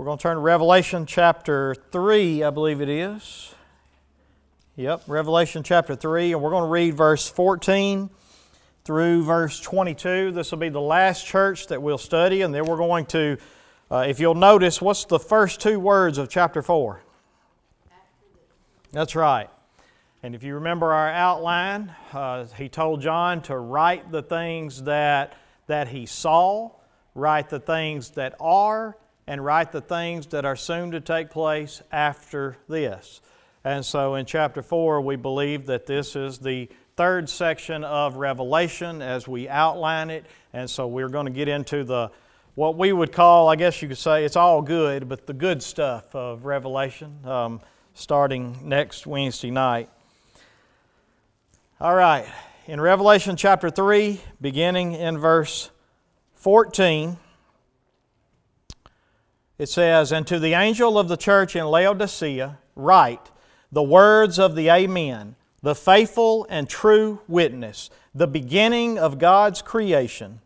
We're going to turn to Revelation chapter 3, I believe it is. Yep, Revelation chapter 3, and we're going to read verse 14 through verse 22. This will be the last church that we'll study, and then we're going to, uh, if you'll notice, what's the first two words of chapter 4? That's right. And if you remember our outline, uh, he told John to write the things that, that he saw, write the things that are, and write the things that are soon to take place after this. And so in chapter 4, we believe that this is the third section of Revelation as we outline it. And so we're going to get into the what we would call, I guess you could say, it's all good, but the good stuff of Revelation um, starting next Wednesday night. All right, in Revelation chapter 3, beginning in verse 14. It says, And to the angel of the church in Laodicea, write the words of the Amen, the faithful and true witness, the beginning of God's creation.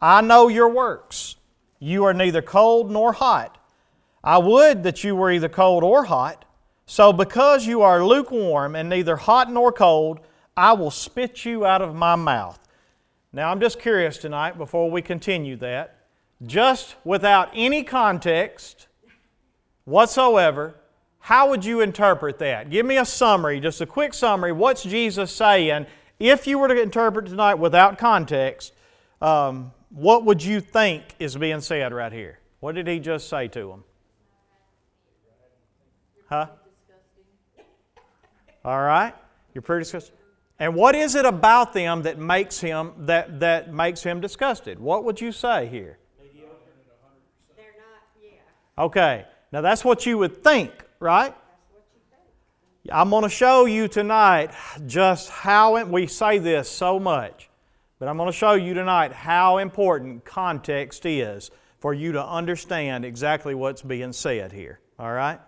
I know your works. You are neither cold nor hot. I would that you were either cold or hot. So, because you are lukewarm and neither hot nor cold, I will spit you out of my mouth. Now, I'm just curious tonight, before we continue that, just without any context whatsoever, how would you interpret that? Give me a summary, just a quick summary. What's Jesus saying? If you were to interpret tonight without context, um, what would you think is being said right here? What did he just say to them? Huh? All right. You're pretty disgusting. And what is it about them that makes him that, that makes him disgusted? What would you say here? Okay, now that's what you would think, right? I'm going to show you tonight just how we say this so much, but I'm going to show you tonight how important context is for you to understand exactly what's being said here. All right?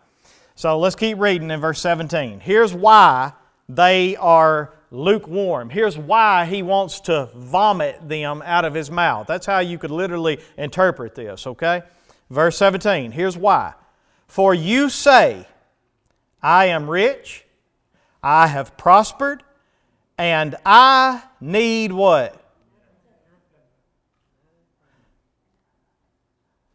So let's keep reading in verse 17. Here's why they are lukewarm. Here's why he wants to vomit them out of his mouth. That's how you could literally interpret this, okay? Verse 17, here's why. For you say, I am rich, I have prospered, and I need what?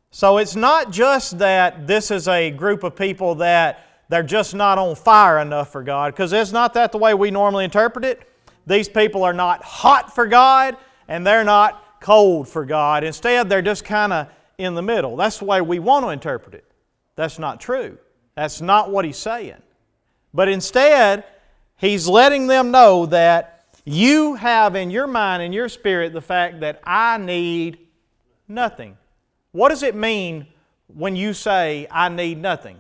So it's not just that this is a group of people that they're just not on fire enough for God, because it's not that the way we normally interpret it. These people are not hot for God, and they're not cold for God. Instead, they're just kind of in the middle. That's the way we want to interpret it. That's not true. That's not what he's saying. But instead, he's letting them know that you have in your mind and your spirit the fact that I need nothing. What does it mean when you say, I need nothing?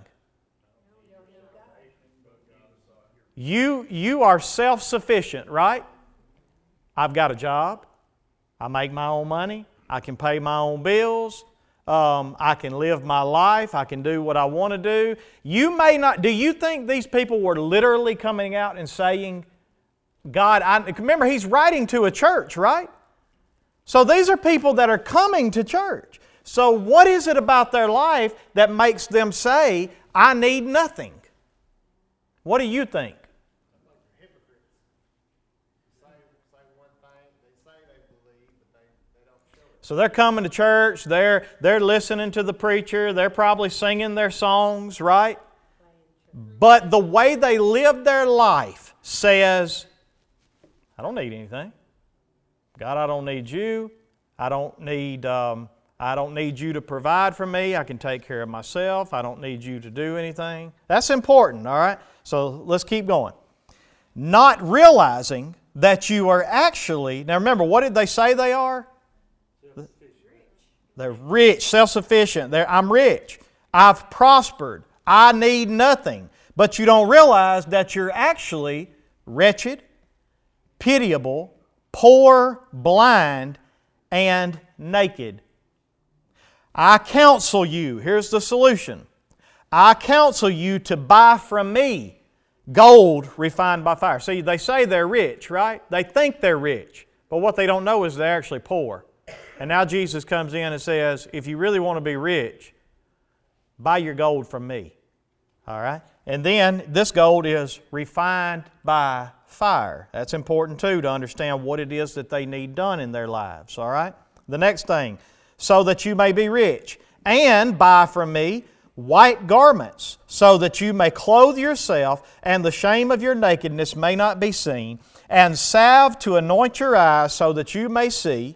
You, you are self sufficient, right? I've got a job. I make my own money. I can pay my own bills. Um, I can live my life. I can do what I want to do. You may not, do you think these people were literally coming out and saying, God, I, remember he's writing to a church, right? So these are people that are coming to church. So what is it about their life that makes them say, I need nothing? What do you think? So they're coming to church, they're, they're listening to the preacher, they're probably singing their songs, right? But the way they live their life says, I don't need anything. God, I don't need you. I don't need, um, I don't need you to provide for me. I can take care of myself. I don't need you to do anything. That's important, all right? So let's keep going. Not realizing that you are actually, now remember, what did they say they are? They're rich, self sufficient. I'm rich. I've prospered. I need nothing. But you don't realize that you're actually wretched, pitiable, poor, blind, and naked. I counsel you, here's the solution. I counsel you to buy from me gold refined by fire. See, they say they're rich, right? They think they're rich, but what they don't know is they're actually poor. And now Jesus comes in and says, if you really want to be rich, buy your gold from me. All right? And then this gold is refined by fire. That's important too to understand what it is that they need done in their lives. All right? The next thing, so that you may be rich, and buy from me white garments, so that you may clothe yourself, and the shame of your nakedness may not be seen, and salve to anoint your eyes, so that you may see.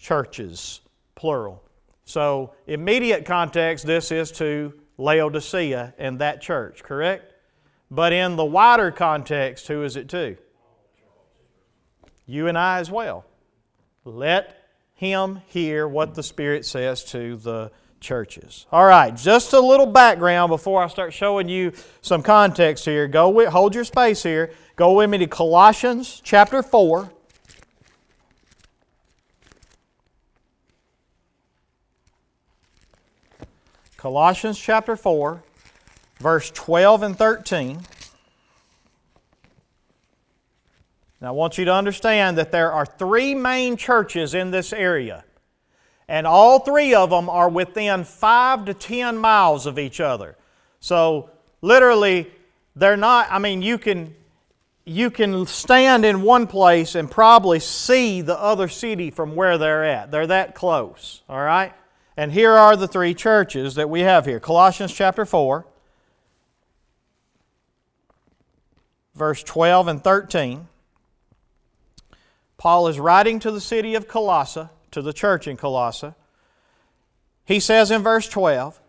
churches, plural. So, immediate context, this is to Laodicea and that church, correct? But in the wider context, who is it to? You and I as well. Let him hear what the Spirit says to the churches. All right, just a little background before I start showing you some context here. Go with, hold your space here. Go with me to Colossians chapter 4. Colossians chapter 4, verse 12 and 13. Now, I want you to understand that there are three main churches in this area and all three of them are within five to ten miles of each other. So literally, they're not, I mean, you can you can stand in one place and probably see the other city from where they're at. They're that close, all right? And here are the three churches that we have here. Colossians chapter 4, verse 12 and 13. Paul is writing to the city of Colossae to the church in Colossae. He says in verse 12,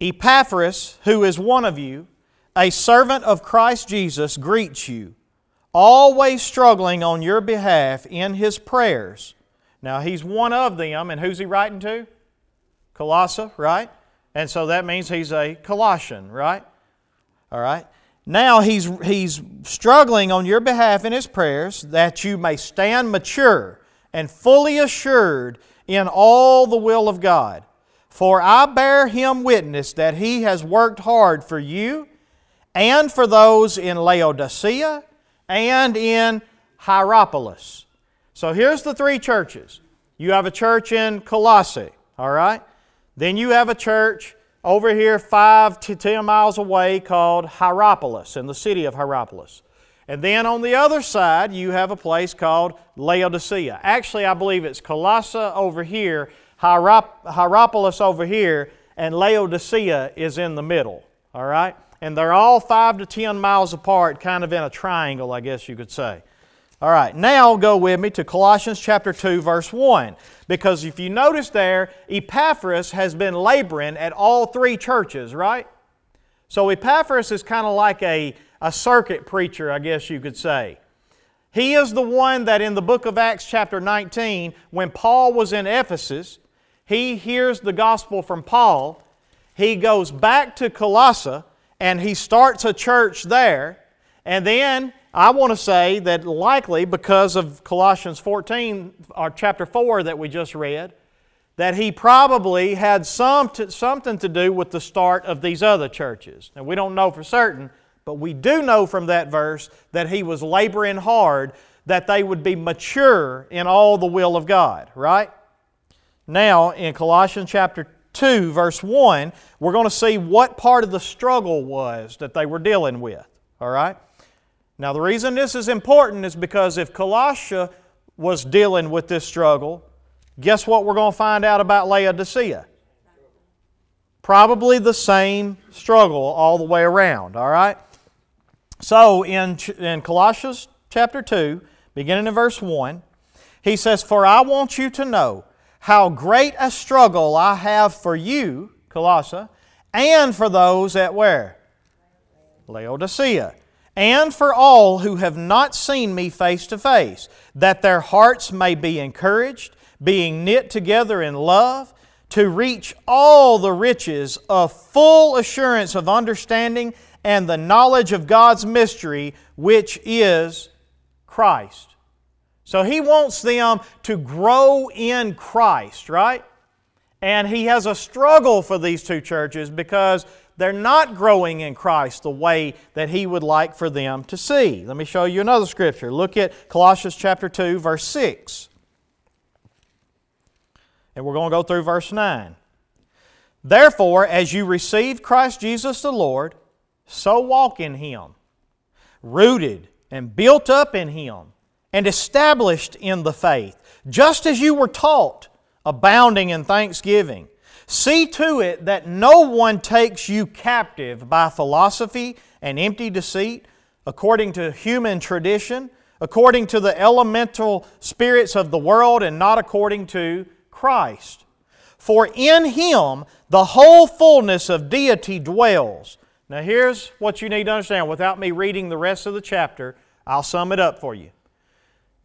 Epaphras, who is one of you, a servant of Christ Jesus, greets you, always struggling on your behalf in his prayers. Now, he's one of them, and who's he writing to? Colossae, right? And so that means he's a Colossian, right? All right. Now he's, he's struggling on your behalf in his prayers that you may stand mature and fully assured in all the will of God. For I bear him witness that he has worked hard for you and for those in Laodicea and in Hierapolis. So here's the three churches. You have a church in Colossae, all right? Then you have a church over here five to ten miles away called Hierapolis, in the city of Hierapolis. And then on the other side, you have a place called Laodicea. Actually, I believe it's Colossae over here, Hierapolis over here, and Laodicea is in the middle. All right? And they're all five to ten miles apart, kind of in a triangle, I guess you could say. All right, now go with me to Colossians chapter 2, verse 1. Because if you notice there, Epaphras has been laboring at all three churches, right? So Epaphras is kind of like a, a circuit preacher, I guess you could say. He is the one that in the book of Acts, chapter 19, when Paul was in Ephesus, he hears the gospel from Paul. He goes back to Colossae and he starts a church there. And then I want to say that likely because of Colossians 14 or chapter 4 that we just read, that he probably had some something to do with the start of these other churches. Now, we don't know for certain, but we do know from that verse that he was laboring hard that they would be mature in all the will of God, right? Now, in Colossians chapter 2, verse 1, we're going to see what part of the struggle was that they were dealing with, all right? Now, the reason this is important is because if Colossia was dealing with this struggle, guess what we're going to find out about Laodicea? Probably the same struggle all the way around, all right? So in, in Colossians chapter 2, beginning in verse 1, he says, For I want you to know how great a struggle I have for you, Colossae, and for those at where? Laodicea. And for all who have not seen me face to face, that their hearts may be encouraged, being knit together in love, to reach all the riches of full assurance of understanding and the knowledge of God's mystery, which is Christ. So he wants them to grow in Christ, right? And he has a struggle for these two churches because they're not growing in Christ the way that he would like for them to see. Let me show you another scripture. Look at Colossians chapter 2 verse 6. And we're going to go through verse 9. Therefore, as you received Christ Jesus the Lord, so walk in him, rooted and built up in him, and established in the faith, just as you were taught, abounding in thanksgiving. See to it that no one takes you captive by philosophy and empty deceit, according to human tradition, according to the elemental spirits of the world, and not according to Christ. For in Him the whole fullness of deity dwells. Now, here's what you need to understand. Without me reading the rest of the chapter, I'll sum it up for you.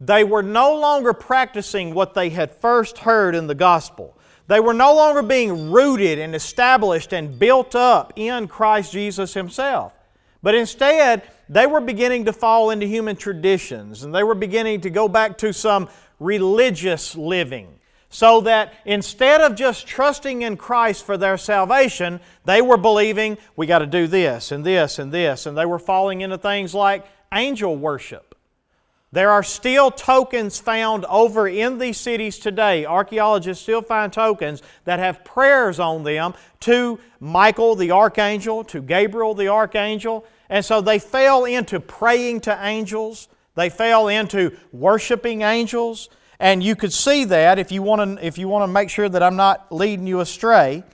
They were no longer practicing what they had first heard in the gospel. They were no longer being rooted and established and built up in Christ Jesus Himself. But instead, they were beginning to fall into human traditions and they were beginning to go back to some religious living. So that instead of just trusting in Christ for their salvation, they were believing we got to do this and this and this. And they were falling into things like angel worship there are still tokens found over in these cities today. Archaeologists still find tokens that have prayers on them to Michael the archangel, to Gabriel the archangel. And so they fell into praying to angels, they fell into worshiping angels. And you could see that if you want to, if you want to make sure that I'm not leading you astray,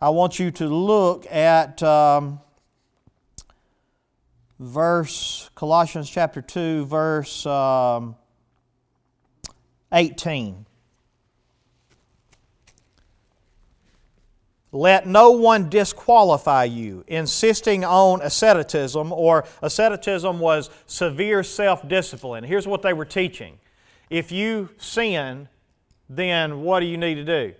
I want you to look at. Um, verse, Colossians chapter 2, verse um, 18. Let no one disqualify you, insisting on asceticism, or asceticism was severe self discipline. Here's what they were teaching if you sin, then what do you need to do?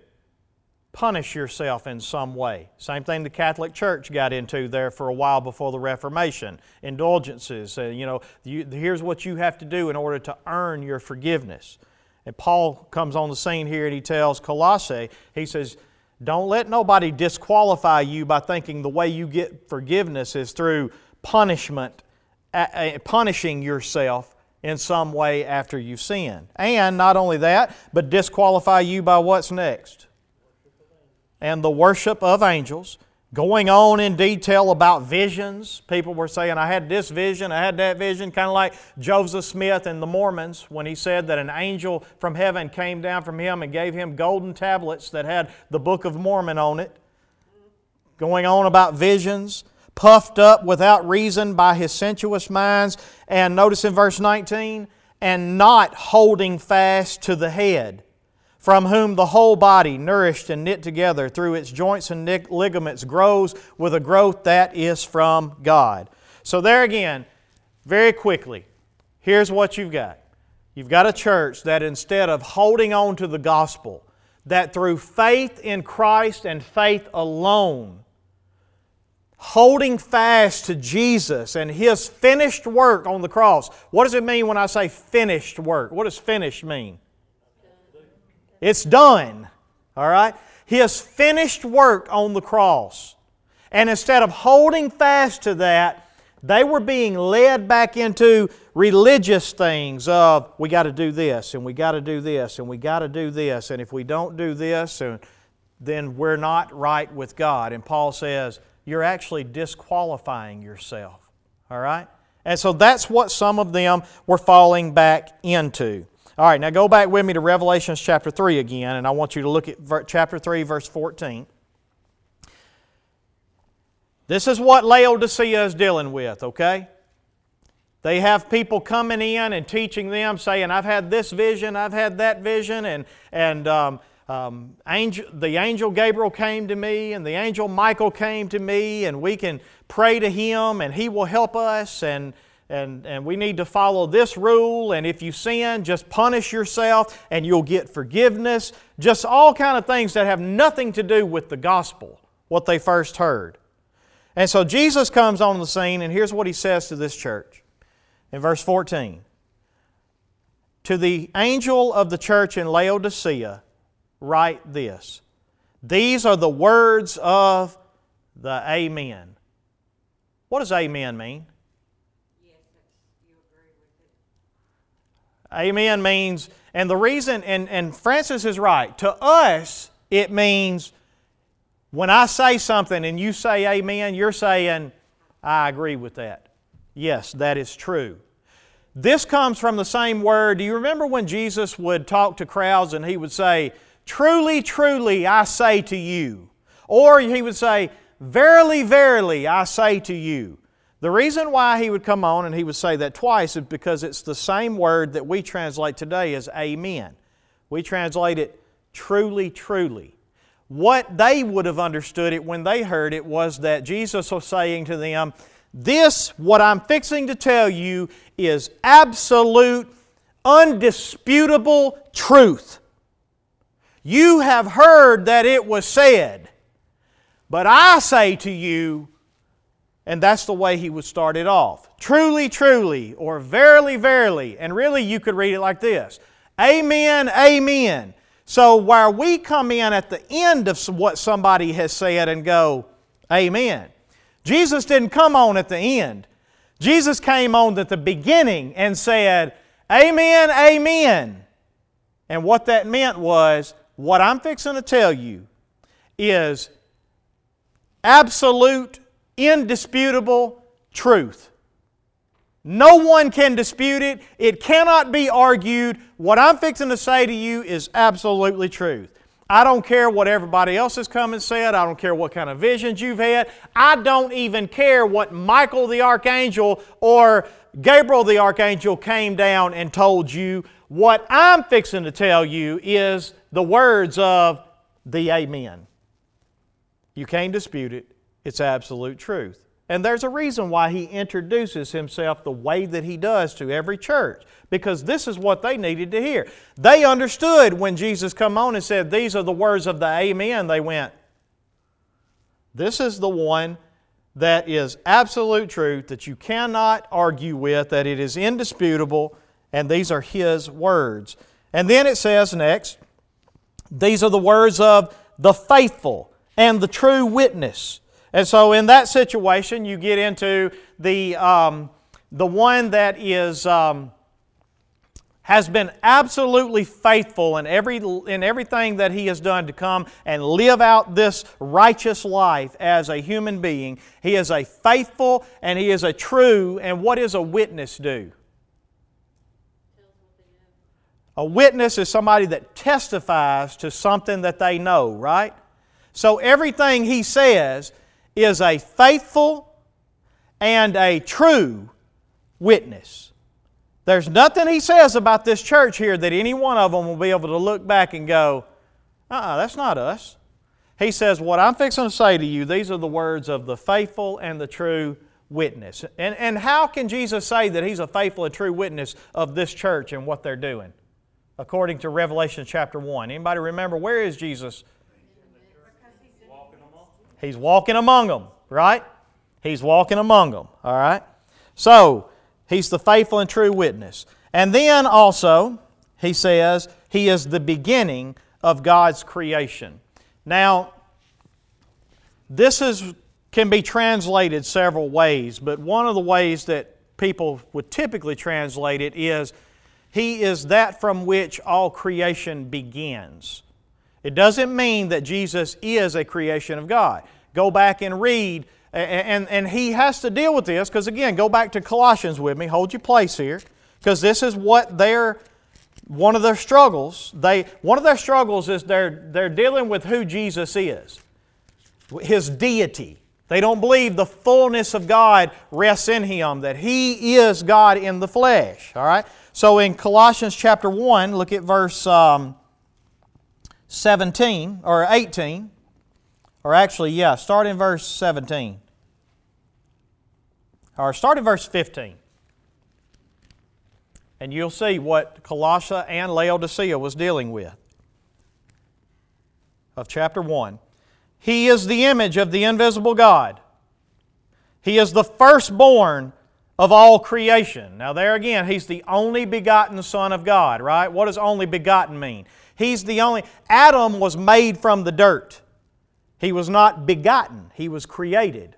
Punish yourself in some way. Same thing the Catholic Church got into there for a while before the Reformation. Indulgences, uh, you know, you, here's what you have to do in order to earn your forgiveness. And Paul comes on the scene here and he tells Colossae, he says, don't let nobody disqualify you by thinking the way you get forgiveness is through punishment, uh, punishing yourself in some way after you sin. And not only that, but disqualify you by what's next? And the worship of angels, going on in detail about visions. People were saying, I had this vision, I had that vision, kind of like Joseph Smith and the Mormons when he said that an angel from heaven came down from him and gave him golden tablets that had the Book of Mormon on it. Going on about visions, puffed up without reason by his sensuous minds. And notice in verse 19, and not holding fast to the head from whom the whole body, nourished and knit together through its joints and ligaments, grows with a growth that is from God. So, there again, very quickly, here's what you've got. You've got a church that instead of holding on to the gospel, that through faith in Christ and faith alone, holding fast to Jesus and His finished work on the cross. What does it mean when I say finished work? What does finished mean? It's done. All right? His finished work on the cross. And instead of holding fast to that, they were being led back into religious things of we got to do this and we got to do this and we got to do this and if we don't do this then we're not right with God. And Paul says you're actually disqualifying yourself. All right? And so that's what some of them were falling back into. All right, now go back with me to Revelations chapter 3 again, and I want you to look at chapter 3, verse 14. This is what Laodicea is dealing with, okay? They have people coming in and teaching them, saying, I've had this vision, I've had that vision, and, and um, um, angel, the angel Gabriel came to me, and the angel Michael came to me, and we can pray to him, and he will help us. And and, and we need to follow this rule. And if you sin just punish yourself and you'll get forgiveness. Just all kind of things that have nothing to do with the gospel what they first heard. And so jesus comes on the scene and here's what he says to this church in verse 14 to the angel of the church in laodicea write this. These are the words of the amen. What does amen mean Amen means, and the reason, and, and Francis is right, to us, it means when I say something and you say amen, you're saying, I agree with that. Yes, that is true. This comes from the same word. Do you remember when Jesus would talk to crowds and he would say, Truly, truly, I say to you? Or he would say, Verily, verily, I say to you. The reason why he would come on and he would say that twice is because it's the same word that we translate today as amen. We translate it truly, truly. What they would have understood it when they heard it was that Jesus was saying to them, This, what I'm fixing to tell you, is absolute, undisputable truth. You have heard that it was said, but I say to you, and that's the way he would start it off. Truly, truly, or verily, verily. And really, you could read it like this Amen, amen. So, while we come in at the end of what somebody has said and go, Amen, Jesus didn't come on at the end. Jesus came on at the beginning and said, Amen, amen. And what that meant was, what I'm fixing to tell you is absolute indisputable truth. No one can dispute it. It cannot be argued. What I'm fixing to say to you is absolutely truth. I don't care what everybody else has come and said. I don't care what kind of visions you've had. I don't even care what Michael the archangel or Gabriel the archangel came down and told you. What I'm fixing to tell you is the words of the Amen. You can't dispute it. It's absolute truth. And there's a reason why he introduces himself the way that he does to every church, because this is what they needed to hear. They understood when Jesus come on and said, These are the words of the Amen, they went, This is the one that is absolute truth, that you cannot argue with, that it is indisputable, and these are his words. And then it says next, These are the words of the faithful and the true witness and so, in that situation, you get into the, um, the one that is, um, has been absolutely faithful in, every, in everything that he has done to come and live out this righteous life as a human being. He is a faithful and he is a true. And what does a witness do? A witness is somebody that testifies to something that they know, right? So everything he says is a faithful and a true witness. There's nothing he says about this church here that any one of them will be able to look back and go, uh uh-uh, that's not us. He says, What I'm fixing to say to you, these are the words of the faithful and the true witness. And, and how can Jesus say that he's a faithful and true witness of this church and what they're doing? According to Revelation chapter 1. Anybody remember where is Jesus He's walking among them, right? He's walking among them, all right? So, he's the faithful and true witness. And then also, he says, he is the beginning of God's creation. Now, this is, can be translated several ways, but one of the ways that people would typically translate it is He is that from which all creation begins. It doesn't mean that Jesus is a creation of God. Go back and read, and, and he has to deal with this because, again, go back to Colossians with me, hold your place here, because this is what their one of their struggles. They one of their struggles is they're they're dealing with who Jesus is, his deity. They don't believe the fullness of God rests in him, that he is God in the flesh. All right. So in Colossians chapter one, look at verse. Um, 17 or 18. Or actually, yeah, start in verse 17. Or start in verse 15. And you'll see what Colossae and Laodicea was dealing with. Of chapter 1. He is the image of the invisible God. He is the firstborn of all creation. Now, there again, He's the only begotten Son of God, right? What does only begotten mean? He's the only. Adam was made from the dirt. He was not begotten, he was created.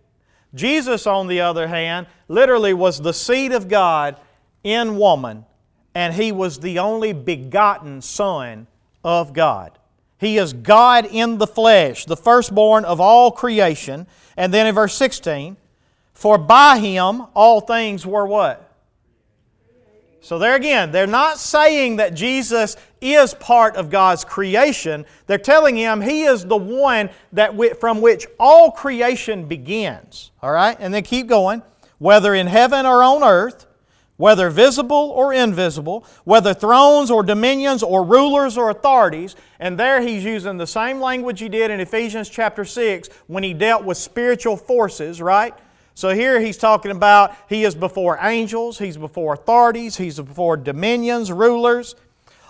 Jesus, on the other hand, literally was the seed of God in woman, and he was the only begotten Son of God. He is God in the flesh, the firstborn of all creation. And then in verse 16, for by him all things were what? So, there again, they're not saying that Jesus is part of God's creation. They're telling him he is the one that from which all creation begins. All right? And then keep going. Whether in heaven or on earth, whether visible or invisible, whether thrones or dominions or rulers or authorities. And there he's using the same language he did in Ephesians chapter 6 when he dealt with spiritual forces, right? So here he's talking about he is before angels, he's before authorities, he's before dominions, rulers.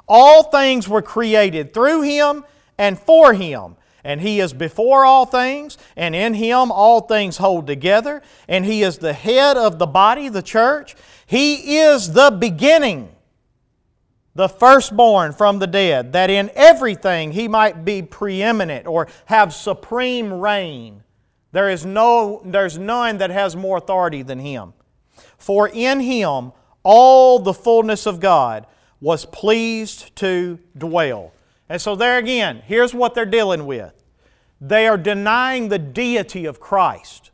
All things were created through him and for him. And he is before all things, and in him all things hold together. And he is the head of the body, the church. He is the beginning, the firstborn from the dead, that in everything he might be preeminent or have supreme reign. There is no, there's none that has more authority than him. For in him all the fullness of God was pleased to dwell. And so, there again, here's what they're dealing with they are denying the deity of Christ.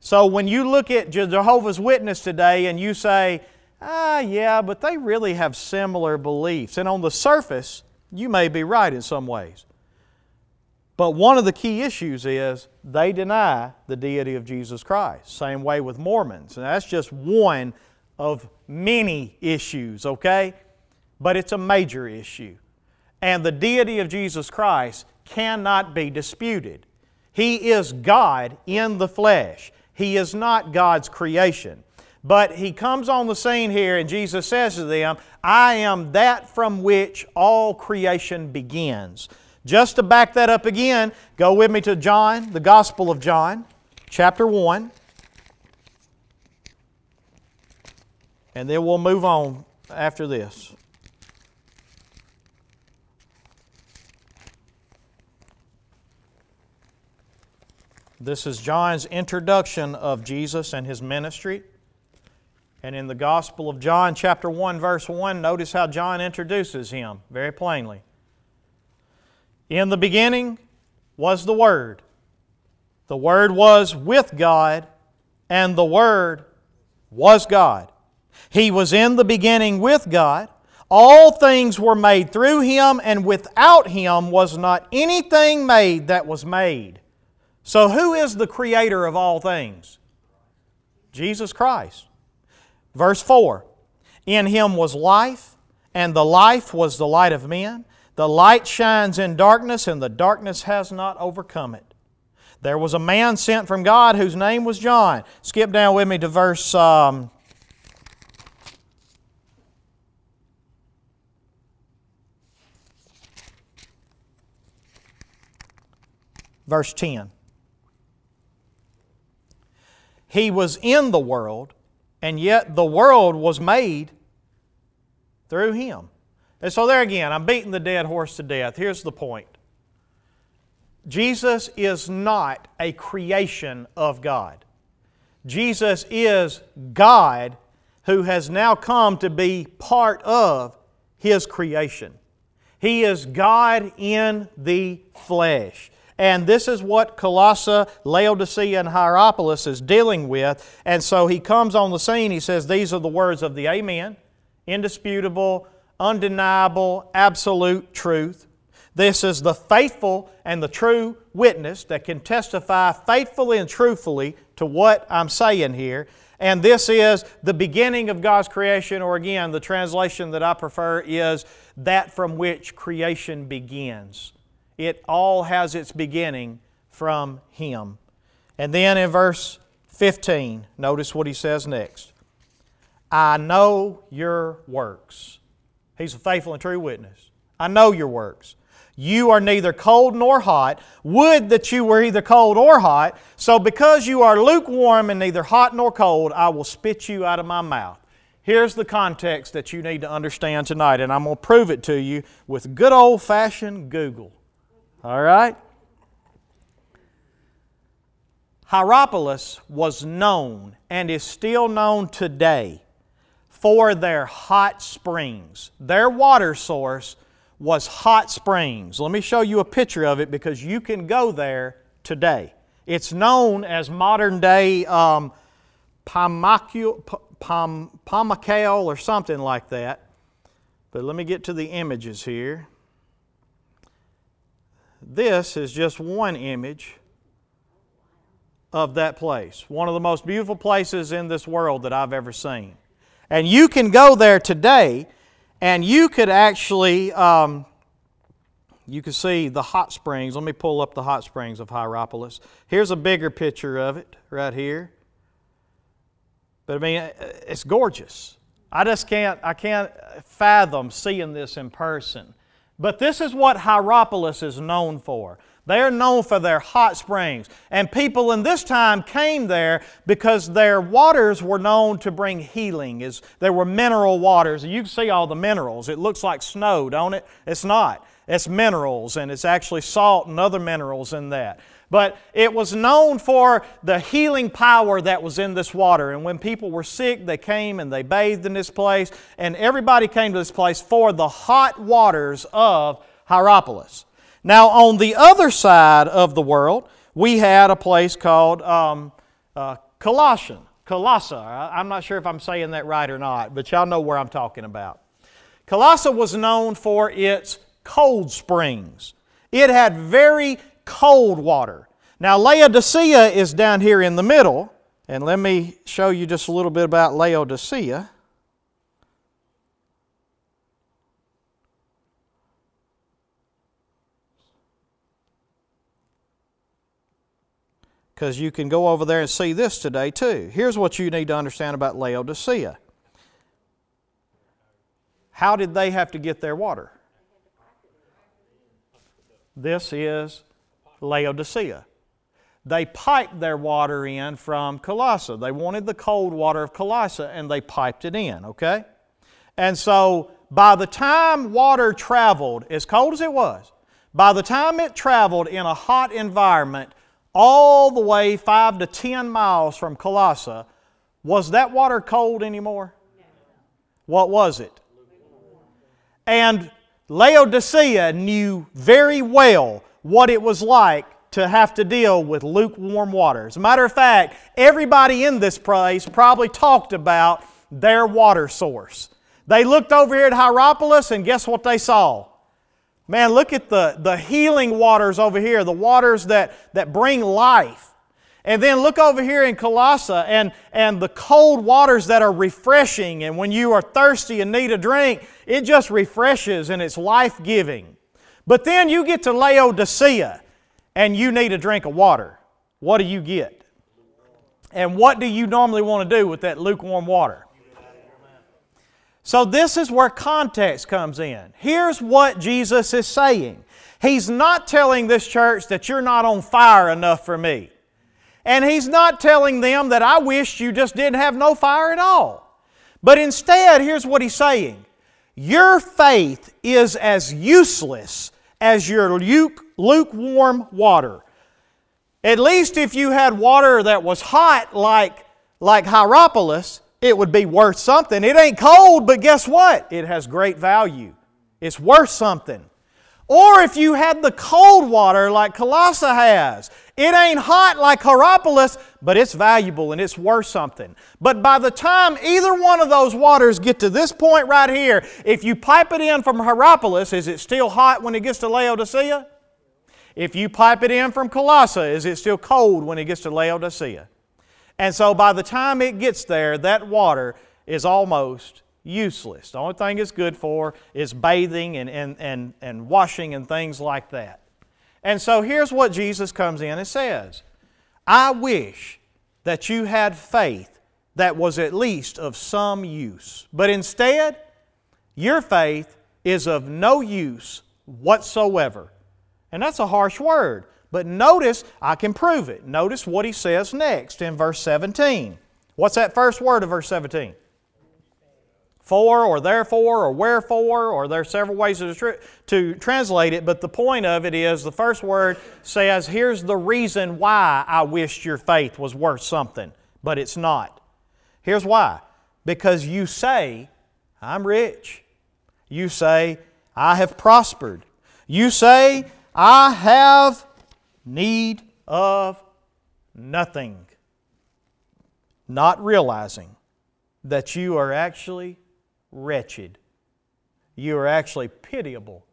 So, when you look at Jehovah's Witness today and you say, ah, yeah, but they really have similar beliefs, and on the surface, you may be right in some ways. But one of the key issues is they deny the deity of Jesus Christ. Same way with Mormons. And that's just one of many issues, okay? But it's a major issue. And the deity of Jesus Christ cannot be disputed. He is God in the flesh, He is not God's creation. But He comes on the scene here, and Jesus says to them, I am that from which all creation begins. Just to back that up again, go with me to John, the Gospel of John, chapter 1. And then we'll move on after this. This is John's introduction of Jesus and his ministry. And in the Gospel of John, chapter 1, verse 1, notice how John introduces him very plainly. In the beginning was the Word. The Word was with God, and the Word was God. He was in the beginning with God. All things were made through Him, and without Him was not anything made that was made. So, who is the Creator of all things? Jesus Christ. Verse 4 In Him was life, and the life was the light of men. The light shines in darkness, and the darkness has not overcome it. There was a man sent from God whose name was John. Skip down with me to verse. Um, verse 10. He was in the world, and yet the world was made through him. And so, there again, I'm beating the dead horse to death. Here's the point Jesus is not a creation of God. Jesus is God who has now come to be part of His creation. He is God in the flesh. And this is what Colossae, Laodicea, and Hierapolis is dealing with. And so he comes on the scene. He says, These are the words of the Amen, indisputable, undeniable, absolute truth. This is the faithful and the true witness that can testify faithfully and truthfully to what I'm saying here. And this is the beginning of God's creation, or again, the translation that I prefer is that from which creation begins. It all has its beginning from Him. And then in verse 15, notice what he says next I know your works. He's a faithful and true witness. I know your works. You are neither cold nor hot. Would that you were either cold or hot. So because you are lukewarm and neither hot nor cold, I will spit you out of my mouth. Here's the context that you need to understand tonight, and I'm going to prove it to you with good old fashioned Google. All right? Hierapolis was known and is still known today for their hot springs. Their water source was hot springs. Let me show you a picture of it because you can go there today. It's known as modern day um, Pamukkale, or something like that. But let me get to the images here. This is just one image of that place. One of the most beautiful places in this world that I've ever seen. And you can go there today and you could actually, um, you can see the hot springs. Let me pull up the hot springs of Hierapolis. Here's a bigger picture of it right here. But I mean, it's gorgeous. I just can't, I can't fathom seeing this in person. But this is what Hierapolis is known for. They are known for their hot springs. And people in this time came there because their waters were known to bring healing. As They were mineral waters. You can see all the minerals. It looks like snow, don't it? It's not. It's minerals, and it's actually salt and other minerals in that. But it was known for the healing power that was in this water. And when people were sick, they came and they bathed in this place. And everybody came to this place for the hot waters of Hierapolis. Now, on the other side of the world, we had a place called um, uh, Colossian. Colossae. I'm not sure if I'm saying that right or not, but y'all know where I'm talking about. Colossae was known for its cold springs. It had very cold water. Now, Laodicea is down here in the middle, and let me show you just a little bit about Laodicea. Because you can go over there and see this today too. Here's what you need to understand about Laodicea. How did they have to get their water? This is Laodicea. They piped their water in from Colossae. They wanted the cold water of Colossae and they piped it in, okay? And so by the time water traveled, as cold as it was, by the time it traveled in a hot environment, all the way five to ten miles from Colossae, was that water cold anymore? What was it? And Laodicea knew very well what it was like to have to deal with lukewarm water. As a matter of fact, everybody in this place probably talked about their water source. They looked over here at Hierapolis, and guess what they saw? Man, look at the, the healing waters over here, the waters that, that bring life. And then look over here in Colossae and, and the cold waters that are refreshing. And when you are thirsty and need a drink, it just refreshes and it's life giving. But then you get to Laodicea and you need a drink of water. What do you get? And what do you normally want to do with that lukewarm water? So, this is where context comes in. Here's what Jesus is saying He's not telling this church that you're not on fire enough for me. And He's not telling them that I wish you just didn't have no fire at all. But instead, here's what He's saying Your faith is as useless as your lukewarm water. At least if you had water that was hot like, like Hierapolis, it would be worth something. It ain't cold, but guess what? It has great value. It's worth something. Or if you had the cold water like Colossae has, it ain't hot like Hierapolis, but it's valuable and it's worth something. But by the time either one of those waters get to this point right here, if you pipe it in from Hierapolis, is it still hot when it gets to Laodicea? If you pipe it in from Colossae, is it still cold when it gets to Laodicea? And so by the time it gets there, that water is almost useless. The only thing it's good for is bathing and, and, and, and washing and things like that. And so here's what Jesus comes in and says I wish that you had faith that was at least of some use. But instead, your faith is of no use whatsoever. And that's a harsh word. But notice, I can prove it. Notice what he says next in verse 17. What's that first word of verse 17? For, or therefore, or wherefore, or there are several ways to, tr- to translate it, but the point of it is the first word says, Here's the reason why I wished your faith was worth something, but it's not. Here's why because you say, I'm rich. You say, I have prospered. You say, I have need of nothing. Not realizing that you are actually wretched. You are actually pitiable.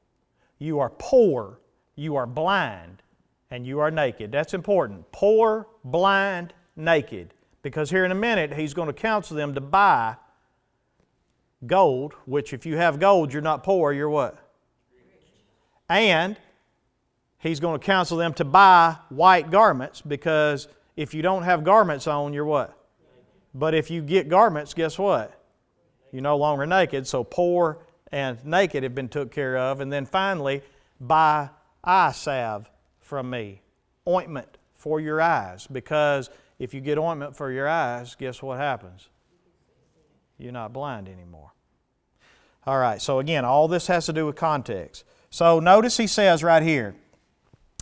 You are poor. You are blind. And you are naked. That's important. Poor, blind, naked. Because here in a minute, he's going to counsel them to buy gold, which if you have gold, you're not poor, you're what? And he's going to counsel them to buy white garments because if you don't have garments on, you're what? But if you get garments, guess what? You're no longer naked. So poor and naked have been took care of. And then finally, buy eye salve from me, ointment for your eyes. Because if you get ointment for your eyes, guess what happens? You're not blind anymore. All right, so again, all this has to do with context. So notice he says right here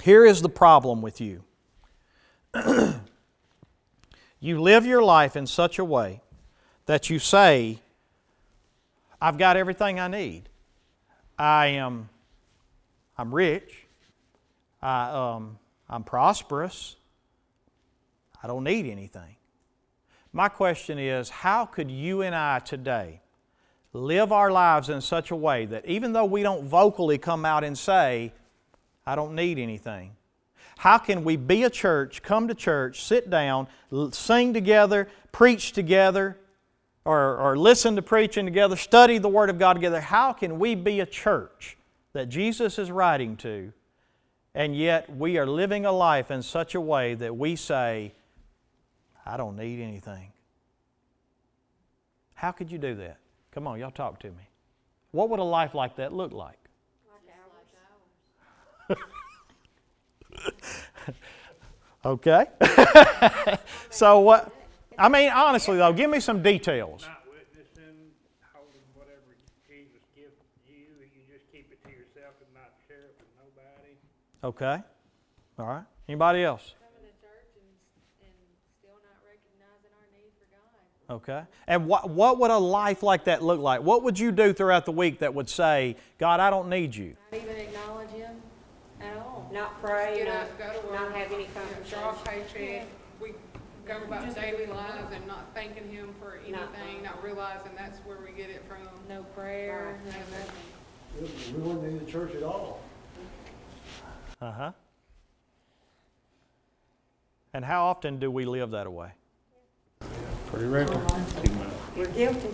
here is the problem with you. you live your life in such a way that you say, I've got everything I need. I am I'm rich. I, um, I'm prosperous. I don't need anything. My question is how could you and I today live our lives in such a way that even though we don't vocally come out and say, I don't need anything, how can we be a church, come to church, sit down, sing together, preach together, or, or listen to preaching together, study the Word of God together? How can we be a church that Jesus is writing to, and yet we are living a life in such a way that we say, I don't need anything. How could you do that? Come on, y'all talk to me. What would a life like that look like? okay. so what? I mean, honestly though, give me some details. Not witnessing, holding whatever Jesus gives you, you just keep it to yourself and not share it with nobody. Okay. All right. Anybody else? Okay. And what, what would a life like that look like? What would you do throughout the week that would say, God, I don't need you? Not even acknowledge Him at all. Not pray, Get not, up, go to work. not have any Draw a conversation. paycheck, we go about daily lives and not thanking him for anything, not realizing that's where we get it from. No prayer, no nothing. We wouldn't need the church at all. Uh huh. And how often do we live that way? Pretty regular. We're guilty.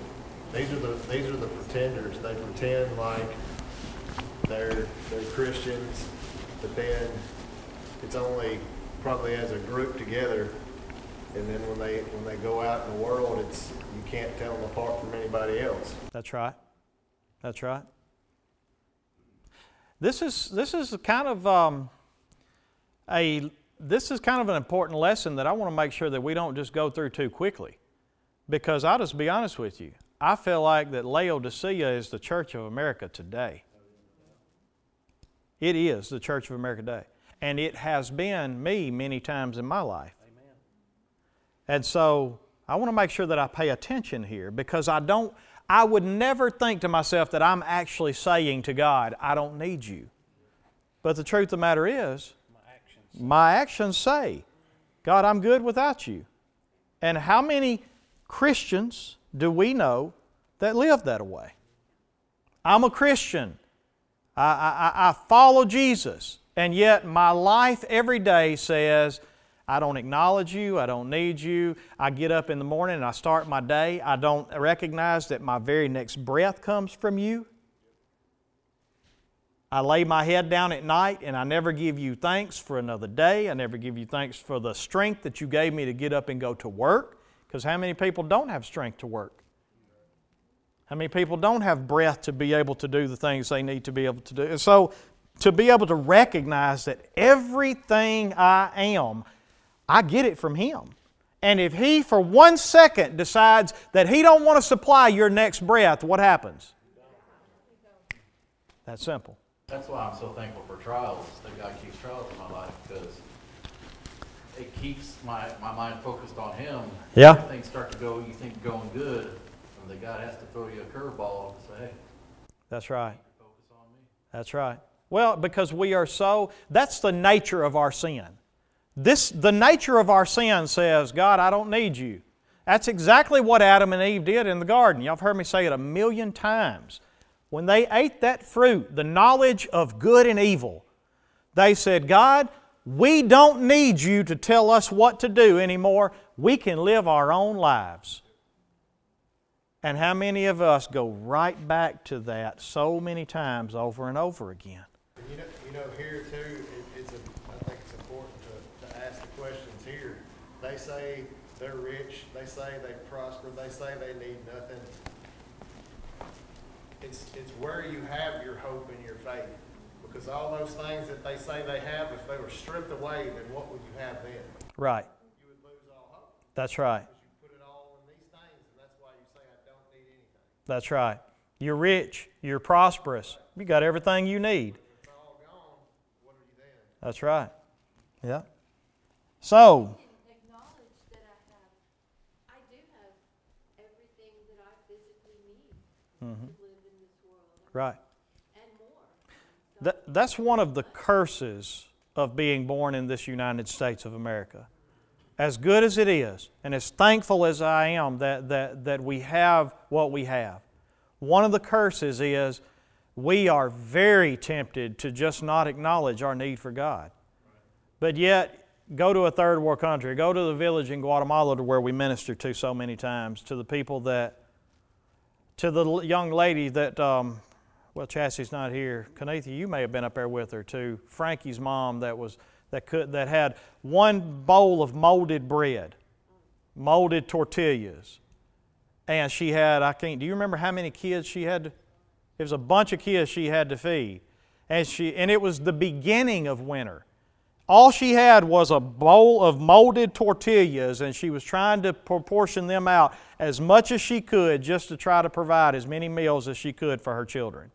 These are the, these are the pretenders. They pretend like they're, they're Christians, but then it's only probably as a group together. And then when they, when they go out in the world, it's, you can't tell them apart from anybody else. That's right. That's right. This is this is kind of um, a this is kind of an important lesson that I want to make sure that we don't just go through too quickly, because I'll just be honest with you. I feel like that Laodicea is the Church of America today. It is the Church of America today, and it has been me many times in my life. And so I want to make sure that I pay attention here because I don't, I would never think to myself that I'm actually saying to God, I don't need you. But the truth of the matter is, my actions say, God, I'm good without you. And how many Christians do we know that live that way? I'm a Christian. I, I, I follow Jesus. And yet my life every day says, I don't acknowledge you. I don't need you. I get up in the morning and I start my day. I don't recognize that my very next breath comes from you. I lay my head down at night and I never give you thanks for another day. I never give you thanks for the strength that you gave me to get up and go to work Because how many people don't have strength to work? How many people don't have breath to be able to do the things they need to be able to do? And so, to be able to recognize that everything I am, I get it from Him. And if He, for one second, decides that He don't want to supply your next breath, what happens? That's simple. That's why I'm so thankful for trials, that God keeps trials in my life, because it keeps my, my mind focused on Him. Yeah. Things start to go, you think going good, and that God has to throw you a curveball and say, hey, That's right. focus on me. That's right. Well, because we are so, that's the nature of our sin. This, the nature of our sin says, God, I don't need you. That's exactly what Adam and Eve did in the garden. Y'all have heard me say it a million times. When they ate that fruit, the knowledge of good and evil, they said, God, we don't need you to tell us what to do anymore. We can live our own lives. And how many of us go right back to that so many times over and over again? You know, you know, here too, it, it's a, I think it's important to, to ask the questions here. They say they're rich, they say they prosper, they say they need nothing. It's, it's where you have your hope and your faith. Because all those things that they say they have, if they were stripped away, then what would you have then? Right. You would lose all hope. That's right. Because you put it all in these things, and that's why you say, I don't need anything. That's right. You're rich. You're prosperous. You got everything you need. If it's all gone, you? That's right. Yeah. So, Acknowledge that I I do have everything that I physically need to live in this world right. That, that's one of the curses of being born in this United States of America. As good as it is, and as thankful as I am that, that, that we have what we have, one of the curses is we are very tempted to just not acknowledge our need for God. But yet, go to a third world country, go to the village in Guatemala to where we minister to so many times, to the people that, to the young lady that, um, well, Chassie's not here. Kanatha, you may have been up there with her too. Frankie's mom that was that could that had one bowl of molded bread, molded tortillas, and she had I can't. Do you remember how many kids she had? It was a bunch of kids she had to feed, and she and it was the beginning of winter. All she had was a bowl of molded tortillas, and she was trying to proportion them out as much as she could just to try to provide as many meals as she could for her children.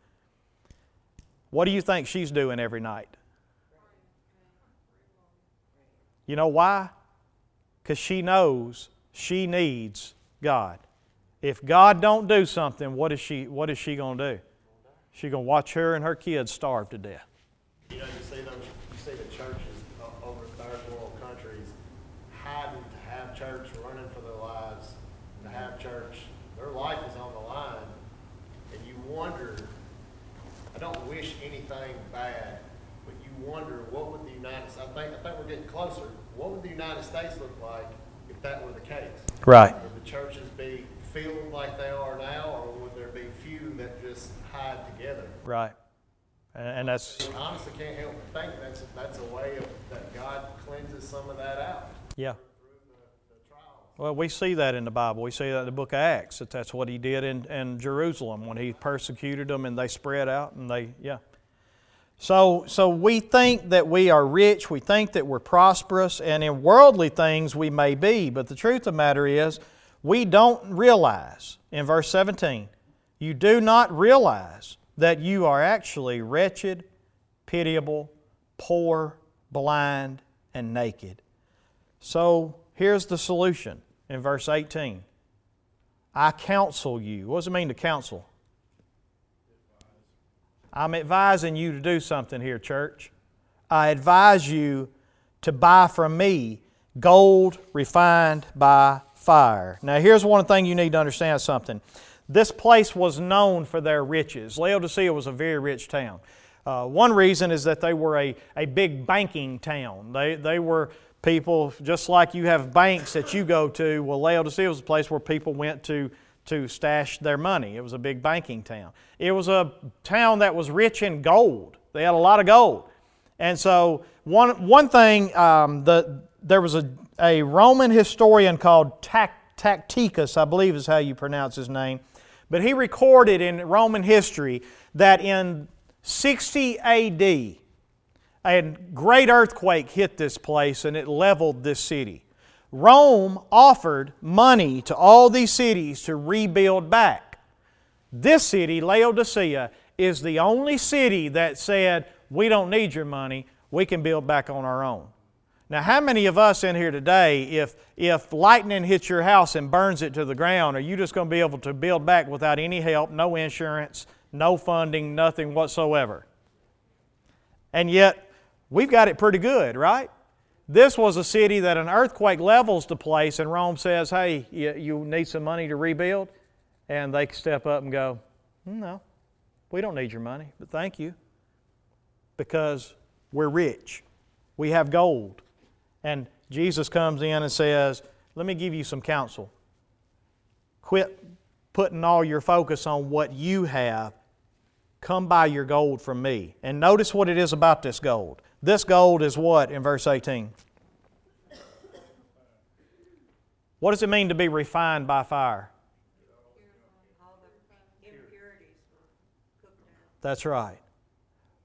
What do you think she's doing every night? You know why? Because she knows she needs God. If God don't do something, what is she, what is she going to do? She's going to watch her and her kids starve to death. You know, you see those, you see the churches over third world countries hiding to have church, running for their lives, to have church. Their life is on the line, and you wonder. I don't wish anything bad, but you wonder what would the United. I think I think we're getting closer. What would the United States look like if that were the case? Right. Would the churches be filled like they are now, or would there be few that just hide together? Right. And, and that's, I honestly can't help but think that's, that's a way of, that God cleanses some of that out yeah. through the, the trials. Well, we see that in the Bible. We see that in the book of Acts, that that's what he did in, in Jerusalem when he persecuted them and they spread out and they, yeah. So, so we think that we are rich, we think that we're prosperous, and in worldly things we may be, but the truth of the matter is, we don't realize, in verse 17, you do not realize that you are actually wretched, pitiable, poor, blind, and naked. So here's the solution in verse 18 I counsel you. What does it mean to counsel? I'm advising you to do something here, church. I advise you to buy from me gold refined by fire. Now, here's one thing you need to understand something. This place was known for their riches. Laodicea was a very rich town. Uh, one reason is that they were a, a big banking town. They, they were people, just like you have banks that you go to. Well, Laodicea was a place where people went to, to stash their money. It was a big banking town. It was a town that was rich in gold. They had a lot of gold. And so, one, one thing, um, the, there was a, a Roman historian called Tac, Tacticus, I believe is how you pronounce his name. But he recorded in Roman history that in 60 AD, a great earthquake hit this place and it leveled this city. Rome offered money to all these cities to rebuild back. This city, Laodicea, is the only city that said, We don't need your money, we can build back on our own. Now, how many of us in here today, if, if lightning hits your house and burns it to the ground, are you just going to be able to build back without any help, no insurance, no funding, nothing whatsoever? And yet, we've got it pretty good, right? This was a city that an earthquake levels the place, and Rome says, Hey, you, you need some money to rebuild? And they step up and go, No, we don't need your money, but thank you. Because we're rich, we have gold. And Jesus comes in and says, Let me give you some counsel. Quit putting all your focus on what you have. Come buy your gold from me. And notice what it is about this gold. This gold is what in verse 18? What does it mean to be refined by fire? That's right.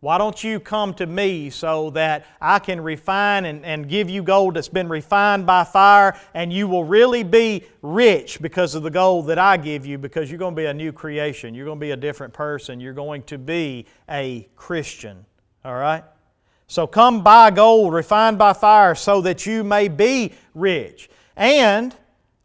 Why don't you come to me so that I can refine and, and give you gold that's been refined by fire, and you will really be rich because of the gold that I give you, because you're going to be a new creation. You're going to be a different person. You're going to be a Christian. All right? So come buy gold refined by fire so that you may be rich. And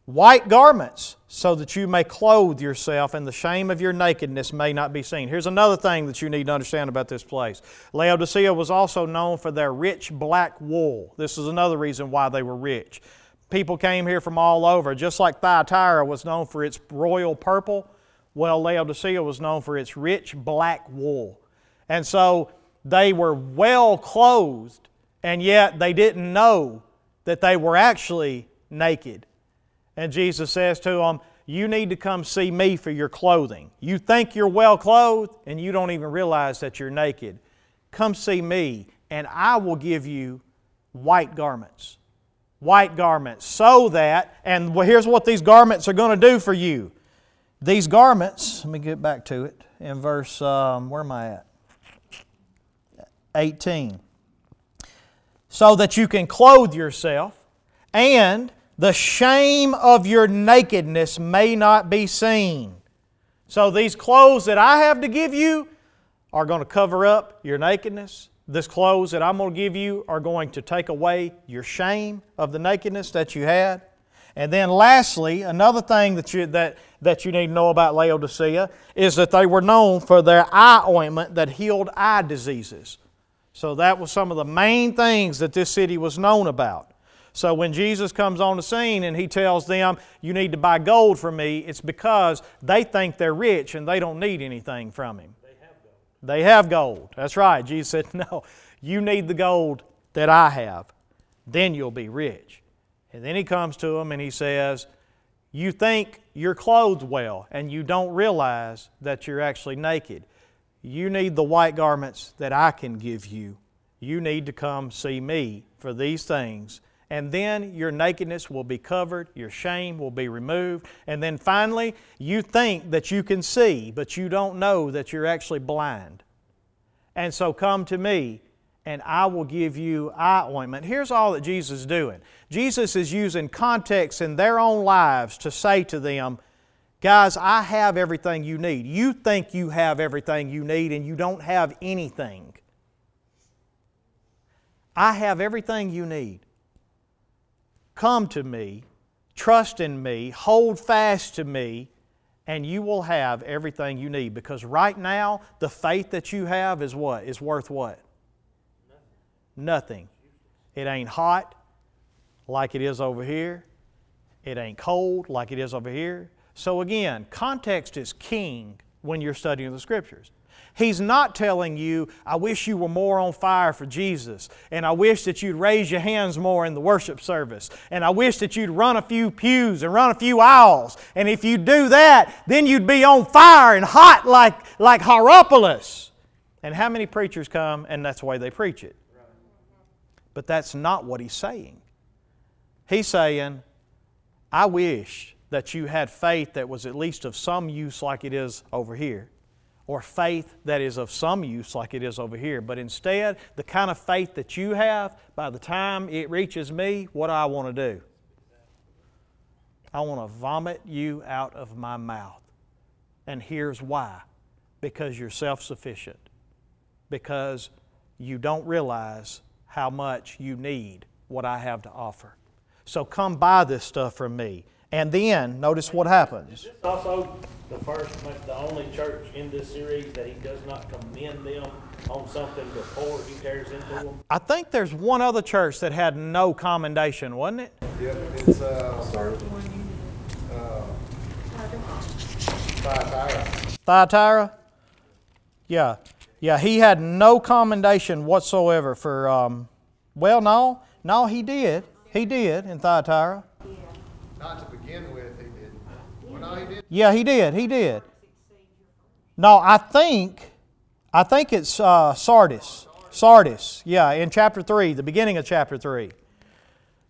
white garments so that you may clothe yourself and the shame of your nakedness may not be seen. Here's another thing that you need to understand about this place. Laodicea was also known for their rich black wool. This is another reason why they were rich. People came here from all over, just like Thyatira was known for its royal purple. Well, Laodicea was known for its rich black wool. And so they were well clothed, and yet they didn't know that they were actually naked. And Jesus says to them, You need to come see me for your clothing. You think you're well clothed, and you don't even realize that you're naked. Come see me, and I will give you white garments. White garments, so that, and here's what these garments are going to do for you. These garments, let me get back to it in verse, um, where am I at? 18. So that you can clothe yourself and the shame of your nakedness may not be seen. So, these clothes that I have to give you are going to cover up your nakedness. This clothes that I'm going to give you are going to take away your shame of the nakedness that you had. And then, lastly, another thing that you, that, that you need to know about Laodicea is that they were known for their eye ointment that healed eye diseases. So, that was some of the main things that this city was known about. So when Jesus comes on the scene and he tells them, You need to buy gold from me, it's because they think they're rich and they don't need anything from him. They have gold. They have gold. That's right. Jesus said, No, you need the gold that I have. Then you'll be rich. And then he comes to them and he says, You think you're clothed well and you don't realize that you're actually naked. You need the white garments that I can give you. You need to come see me for these things and then your nakedness will be covered, your shame will be removed, and then finally, you think that you can see, but you don't know that you're actually blind. And so come to me, and I will give you eye ointment. Here's all that Jesus is doing Jesus is using context in their own lives to say to them, Guys, I have everything you need. You think you have everything you need, and you don't have anything. I have everything you need. Come to me, trust in me, hold fast to me, and you will have everything you need. Because right now, the faith that you have is what? Is worth what? Nothing. It ain't hot like it is over here. It ain't cold like it is over here. So again, context is king when you're studying the Scriptures. He's not telling you, I wish you were more on fire for Jesus, and I wish that you'd raise your hands more in the worship service, and I wish that you'd run a few pews and run a few aisles, and if you do that, then you'd be on fire and hot like, like Hierapolis. And how many preachers come and that's the way they preach it? But that's not what he's saying. He's saying, I wish that you had faith that was at least of some use like it is over here, or faith that is of some use like it is over here. But instead, the kind of faith that you have, by the time it reaches me, what do I want to do? I want to vomit you out of my mouth. And here's why because you're self sufficient, because you don't realize how much you need what I have to offer. So come buy this stuff from me. And then, notice what happens. Is this also the first, the only church in this series that he does not commend them on something before he tears into them? I think there's one other church that had no commendation, wasn't it? Yep, it's, uh, uh, Thyatira. Thyatira? Yeah. Yeah, he had no commendation whatsoever for, um, well, no, no, he did. He did in Thyatira. Not to begin with, he did. Well, no, he did. Yeah, he did. He did. No, I think, I think it's uh, Sardis. Sardis. Yeah, in chapter three, the beginning of chapter three.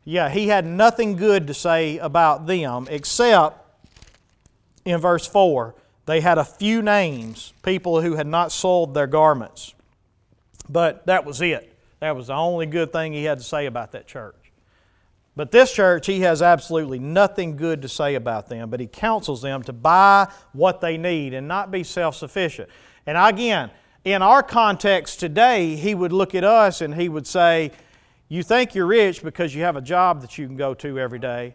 Yeah, he had nothing good to say about them except in verse four. They had a few names, people who had not sold their garments. But that was it. That was the only good thing he had to say about that church. But this church, he has absolutely nothing good to say about them, but he counsels them to buy what they need and not be self sufficient. And again, in our context today, he would look at us and he would say, You think you're rich because you have a job that you can go to every day.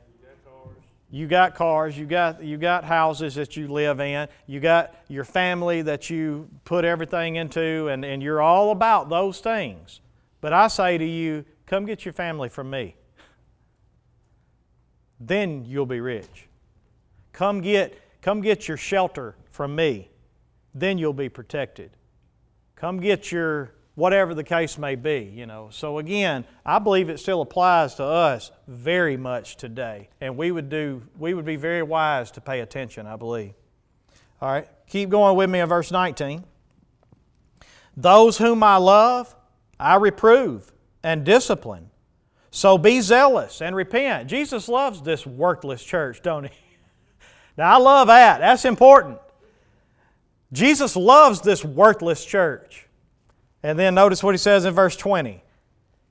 You got cars, you got, you got houses that you live in, you got your family that you put everything into, and, and you're all about those things. But I say to you, come get your family from me then you'll be rich. Come get, come get your shelter from me, then you'll be protected. Come get your whatever the case may be, you know. So again, I believe it still applies to us very much today. And we would do we would be very wise to pay attention, I believe. All right. Keep going with me in verse 19. Those whom I love, I reprove and discipline. So be zealous and repent. Jesus loves this worthless church, don't he? Now, I love that. That's important. Jesus loves this worthless church. And then notice what he says in verse 20.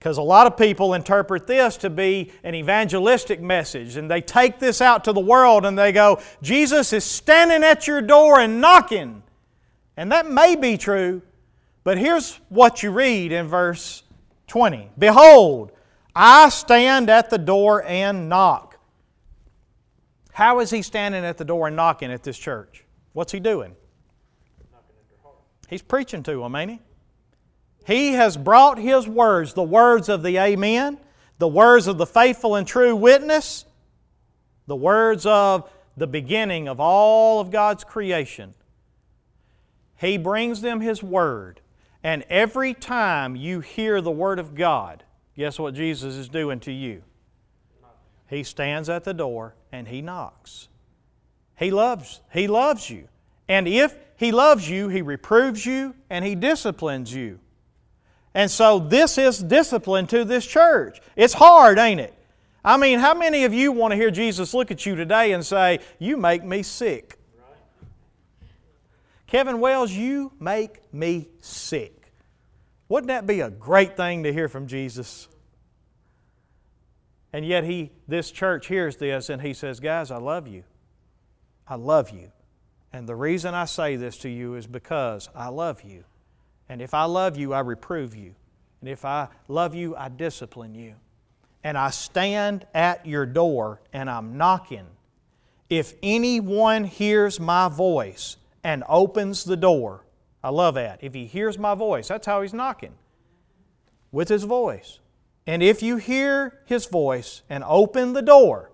Because a lot of people interpret this to be an evangelistic message, and they take this out to the world and they go, Jesus is standing at your door and knocking. And that may be true, but here's what you read in verse 20 Behold, I stand at the door and knock. How is he standing at the door and knocking at this church? What's he doing? He's preaching to them, ain't he? He has brought his words, the words of the Amen, the words of the faithful and true witness, the words of the beginning of all of God's creation. He brings them His Word. And every time you hear the Word of God, Guess what Jesus is doing to you? He stands at the door and he knocks. He loves, he loves you. And if he loves you, he reproves you and he disciplines you. And so this is discipline to this church. It's hard, ain't it? I mean, how many of you want to hear Jesus look at you today and say, You make me sick? Kevin Wells, you make me sick. Wouldn't that be a great thing to hear from Jesus? And yet he this church hears this and he says, "Guys, I love you. I love you. And the reason I say this to you is because I love you. And if I love you, I reprove you. And if I love you, I discipline you. And I stand at your door and I'm knocking. If anyone hears my voice and opens the door, I love that. If he hears my voice, that's how he's knocking with his voice. And if you hear his voice and open the door,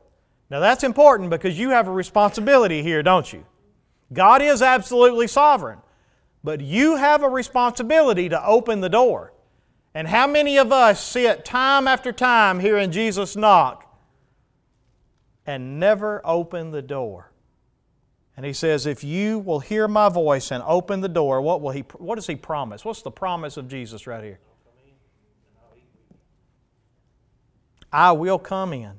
now that's important because you have a responsibility here, don't you? God is absolutely sovereign, but you have a responsibility to open the door. And how many of us sit time after time hearing Jesus knock and never open the door? And he says, If you will hear my voice and open the door, what, will he, what does he promise? What's the promise of Jesus right here? I will come in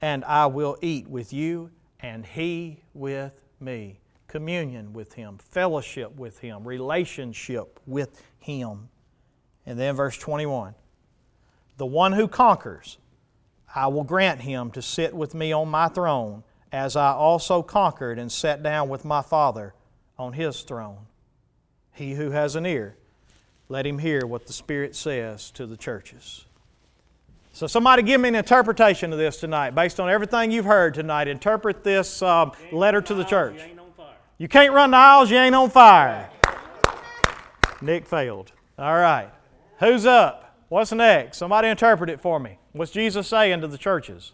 and I will eat with you and he with me. Communion with him, fellowship with him, relationship with him. And then verse 21 The one who conquers, I will grant him to sit with me on my throne, as I also conquered and sat down with my Father on his throne. He who has an ear, let him hear what the Spirit says to the churches. So, somebody give me an interpretation of this tonight, based on everything you've heard tonight. Interpret this um, letter to the church. You ain't on fire. You can't run the aisles, you ain't on fire. Nick failed. All right. Who's up? What's next? Somebody interpret it for me. What's Jesus saying to the churches?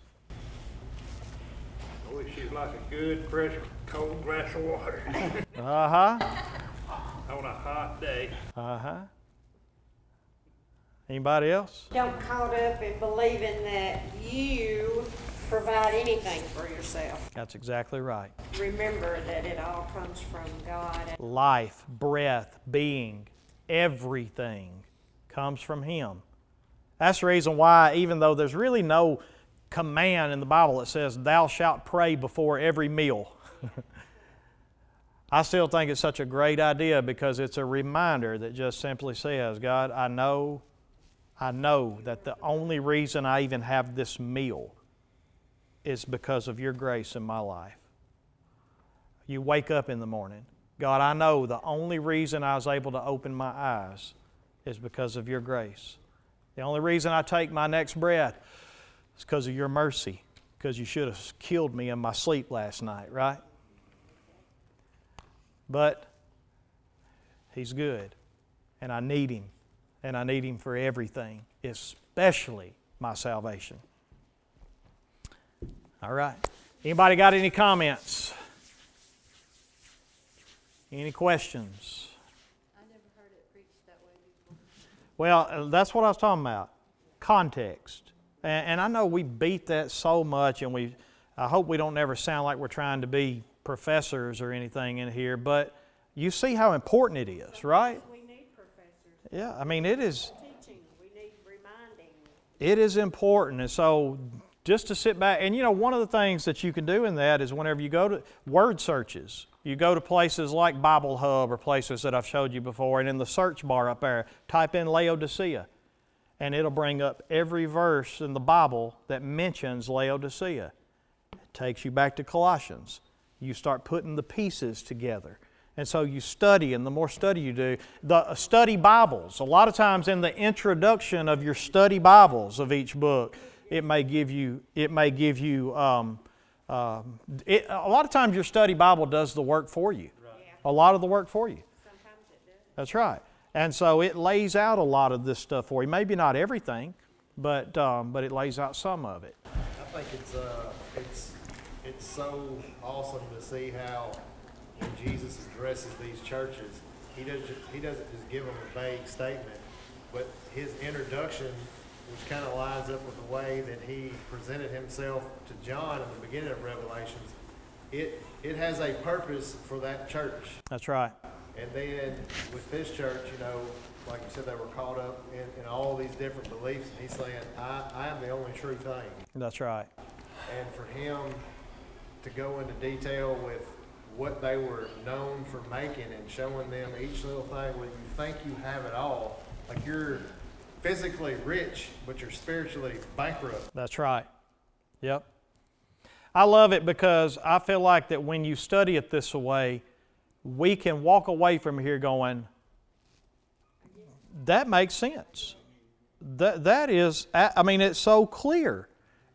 I wish she's like a good, fresh, cold glass of water Uh huh. on a hot day. Uh huh. Anybody else? Don't caught up in believing that you provide anything for yourself. That's exactly right. Remember that it all comes from God. Life, breath, being, everything comes from Him. That's the reason why, even though there's really no command in the Bible that says, Thou shalt pray before every meal, I still think it's such a great idea because it's a reminder that just simply says, God, I know, I know that the only reason I even have this meal is because of your grace in my life. You wake up in the morning. God, I know the only reason I was able to open my eyes is because of your grace. The only reason I take my next breath is because of your mercy, because you should have killed me in my sleep last night, right? But He's good, and I need Him, and I need Him for everything, especially my salvation. All right. Anybody got any comments? Any questions? I never heard it preached that way before. Well, uh, that's what I was talking about. Context. And, and I know we beat that so much, and we, I hope we don't never sound like we're trying to be professors or anything in here, but you see how important it is, right? We need professors Yeah, I mean, it is, teaching, we need reminding. it is important. And so just to sit back, and you know, one of the things that you can do in that is whenever you go to word searches, you go to places like Bible Hub or places that I've showed you before, and in the search bar up there, type in Laodicea, and it'll bring up every verse in the Bible that mentions Laodicea. It takes you back to Colossians. You start putting the pieces together. And so you study, and the more study you do, the uh, study Bibles. A lot of times in the introduction of your study Bibles of each book, it may give you, it may give you, um, um, it, a lot of times your study Bible does the work for you. A lot of the work for you. Sometimes it does. That's right. And so it lays out a lot of this stuff for you. Maybe not everything, but, um, but it lays out some of it. I think it's, uh, it's, it's so awesome to see how when Jesus addresses these churches, he doesn't, he doesn't just give them a vague statement, but his introduction, which kind of lines up with the way that he presented himself to John in the beginning of Revelations, it, it has a purpose for that church. That's right. And then with this church, you know, like you said, they were caught up in, in all these different beliefs, and he's saying, I, I am the only true thing. That's right. And for him to go into detail with what they were known for making and showing them each little thing where you think you have it all, like you're physically rich, but you're spiritually bankrupt. That's right. Yep. I love it because I feel like that when you study it this way, we can walk away from here going, that makes sense. That, that is, I mean, it's so clear.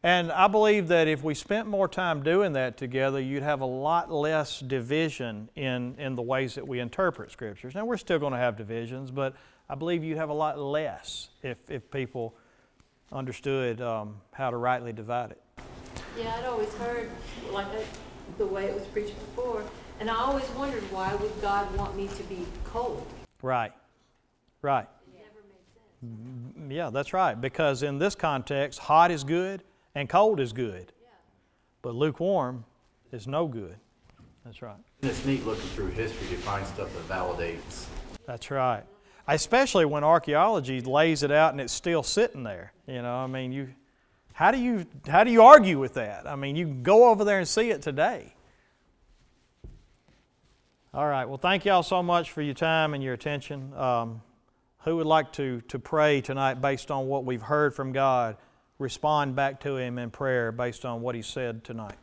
And I believe that if we spent more time doing that together, you'd have a lot less division in, in the ways that we interpret scriptures. Now, we're still going to have divisions, but I believe you'd have a lot less if, if people understood um, how to rightly divide it. Yeah, I'd always heard like the way it was preached before, and I always wondered why would God want me to be cold? Right. Right. It never made sense. Yeah, that's right. Because in this context, hot is good and cold is good, Yeah. but lukewarm is no good. That's right. And it's neat looking through history to find stuff that validates. That's right. Especially when archaeology lays it out and it's still sitting there. You know, I mean, you, how do you how do you argue with that? I mean, you can go over there and see it today. All right. Well, thank y'all so much for your time and your attention. Um, who would like to to pray tonight based on what we've heard from God? Respond back to Him in prayer based on what He said tonight.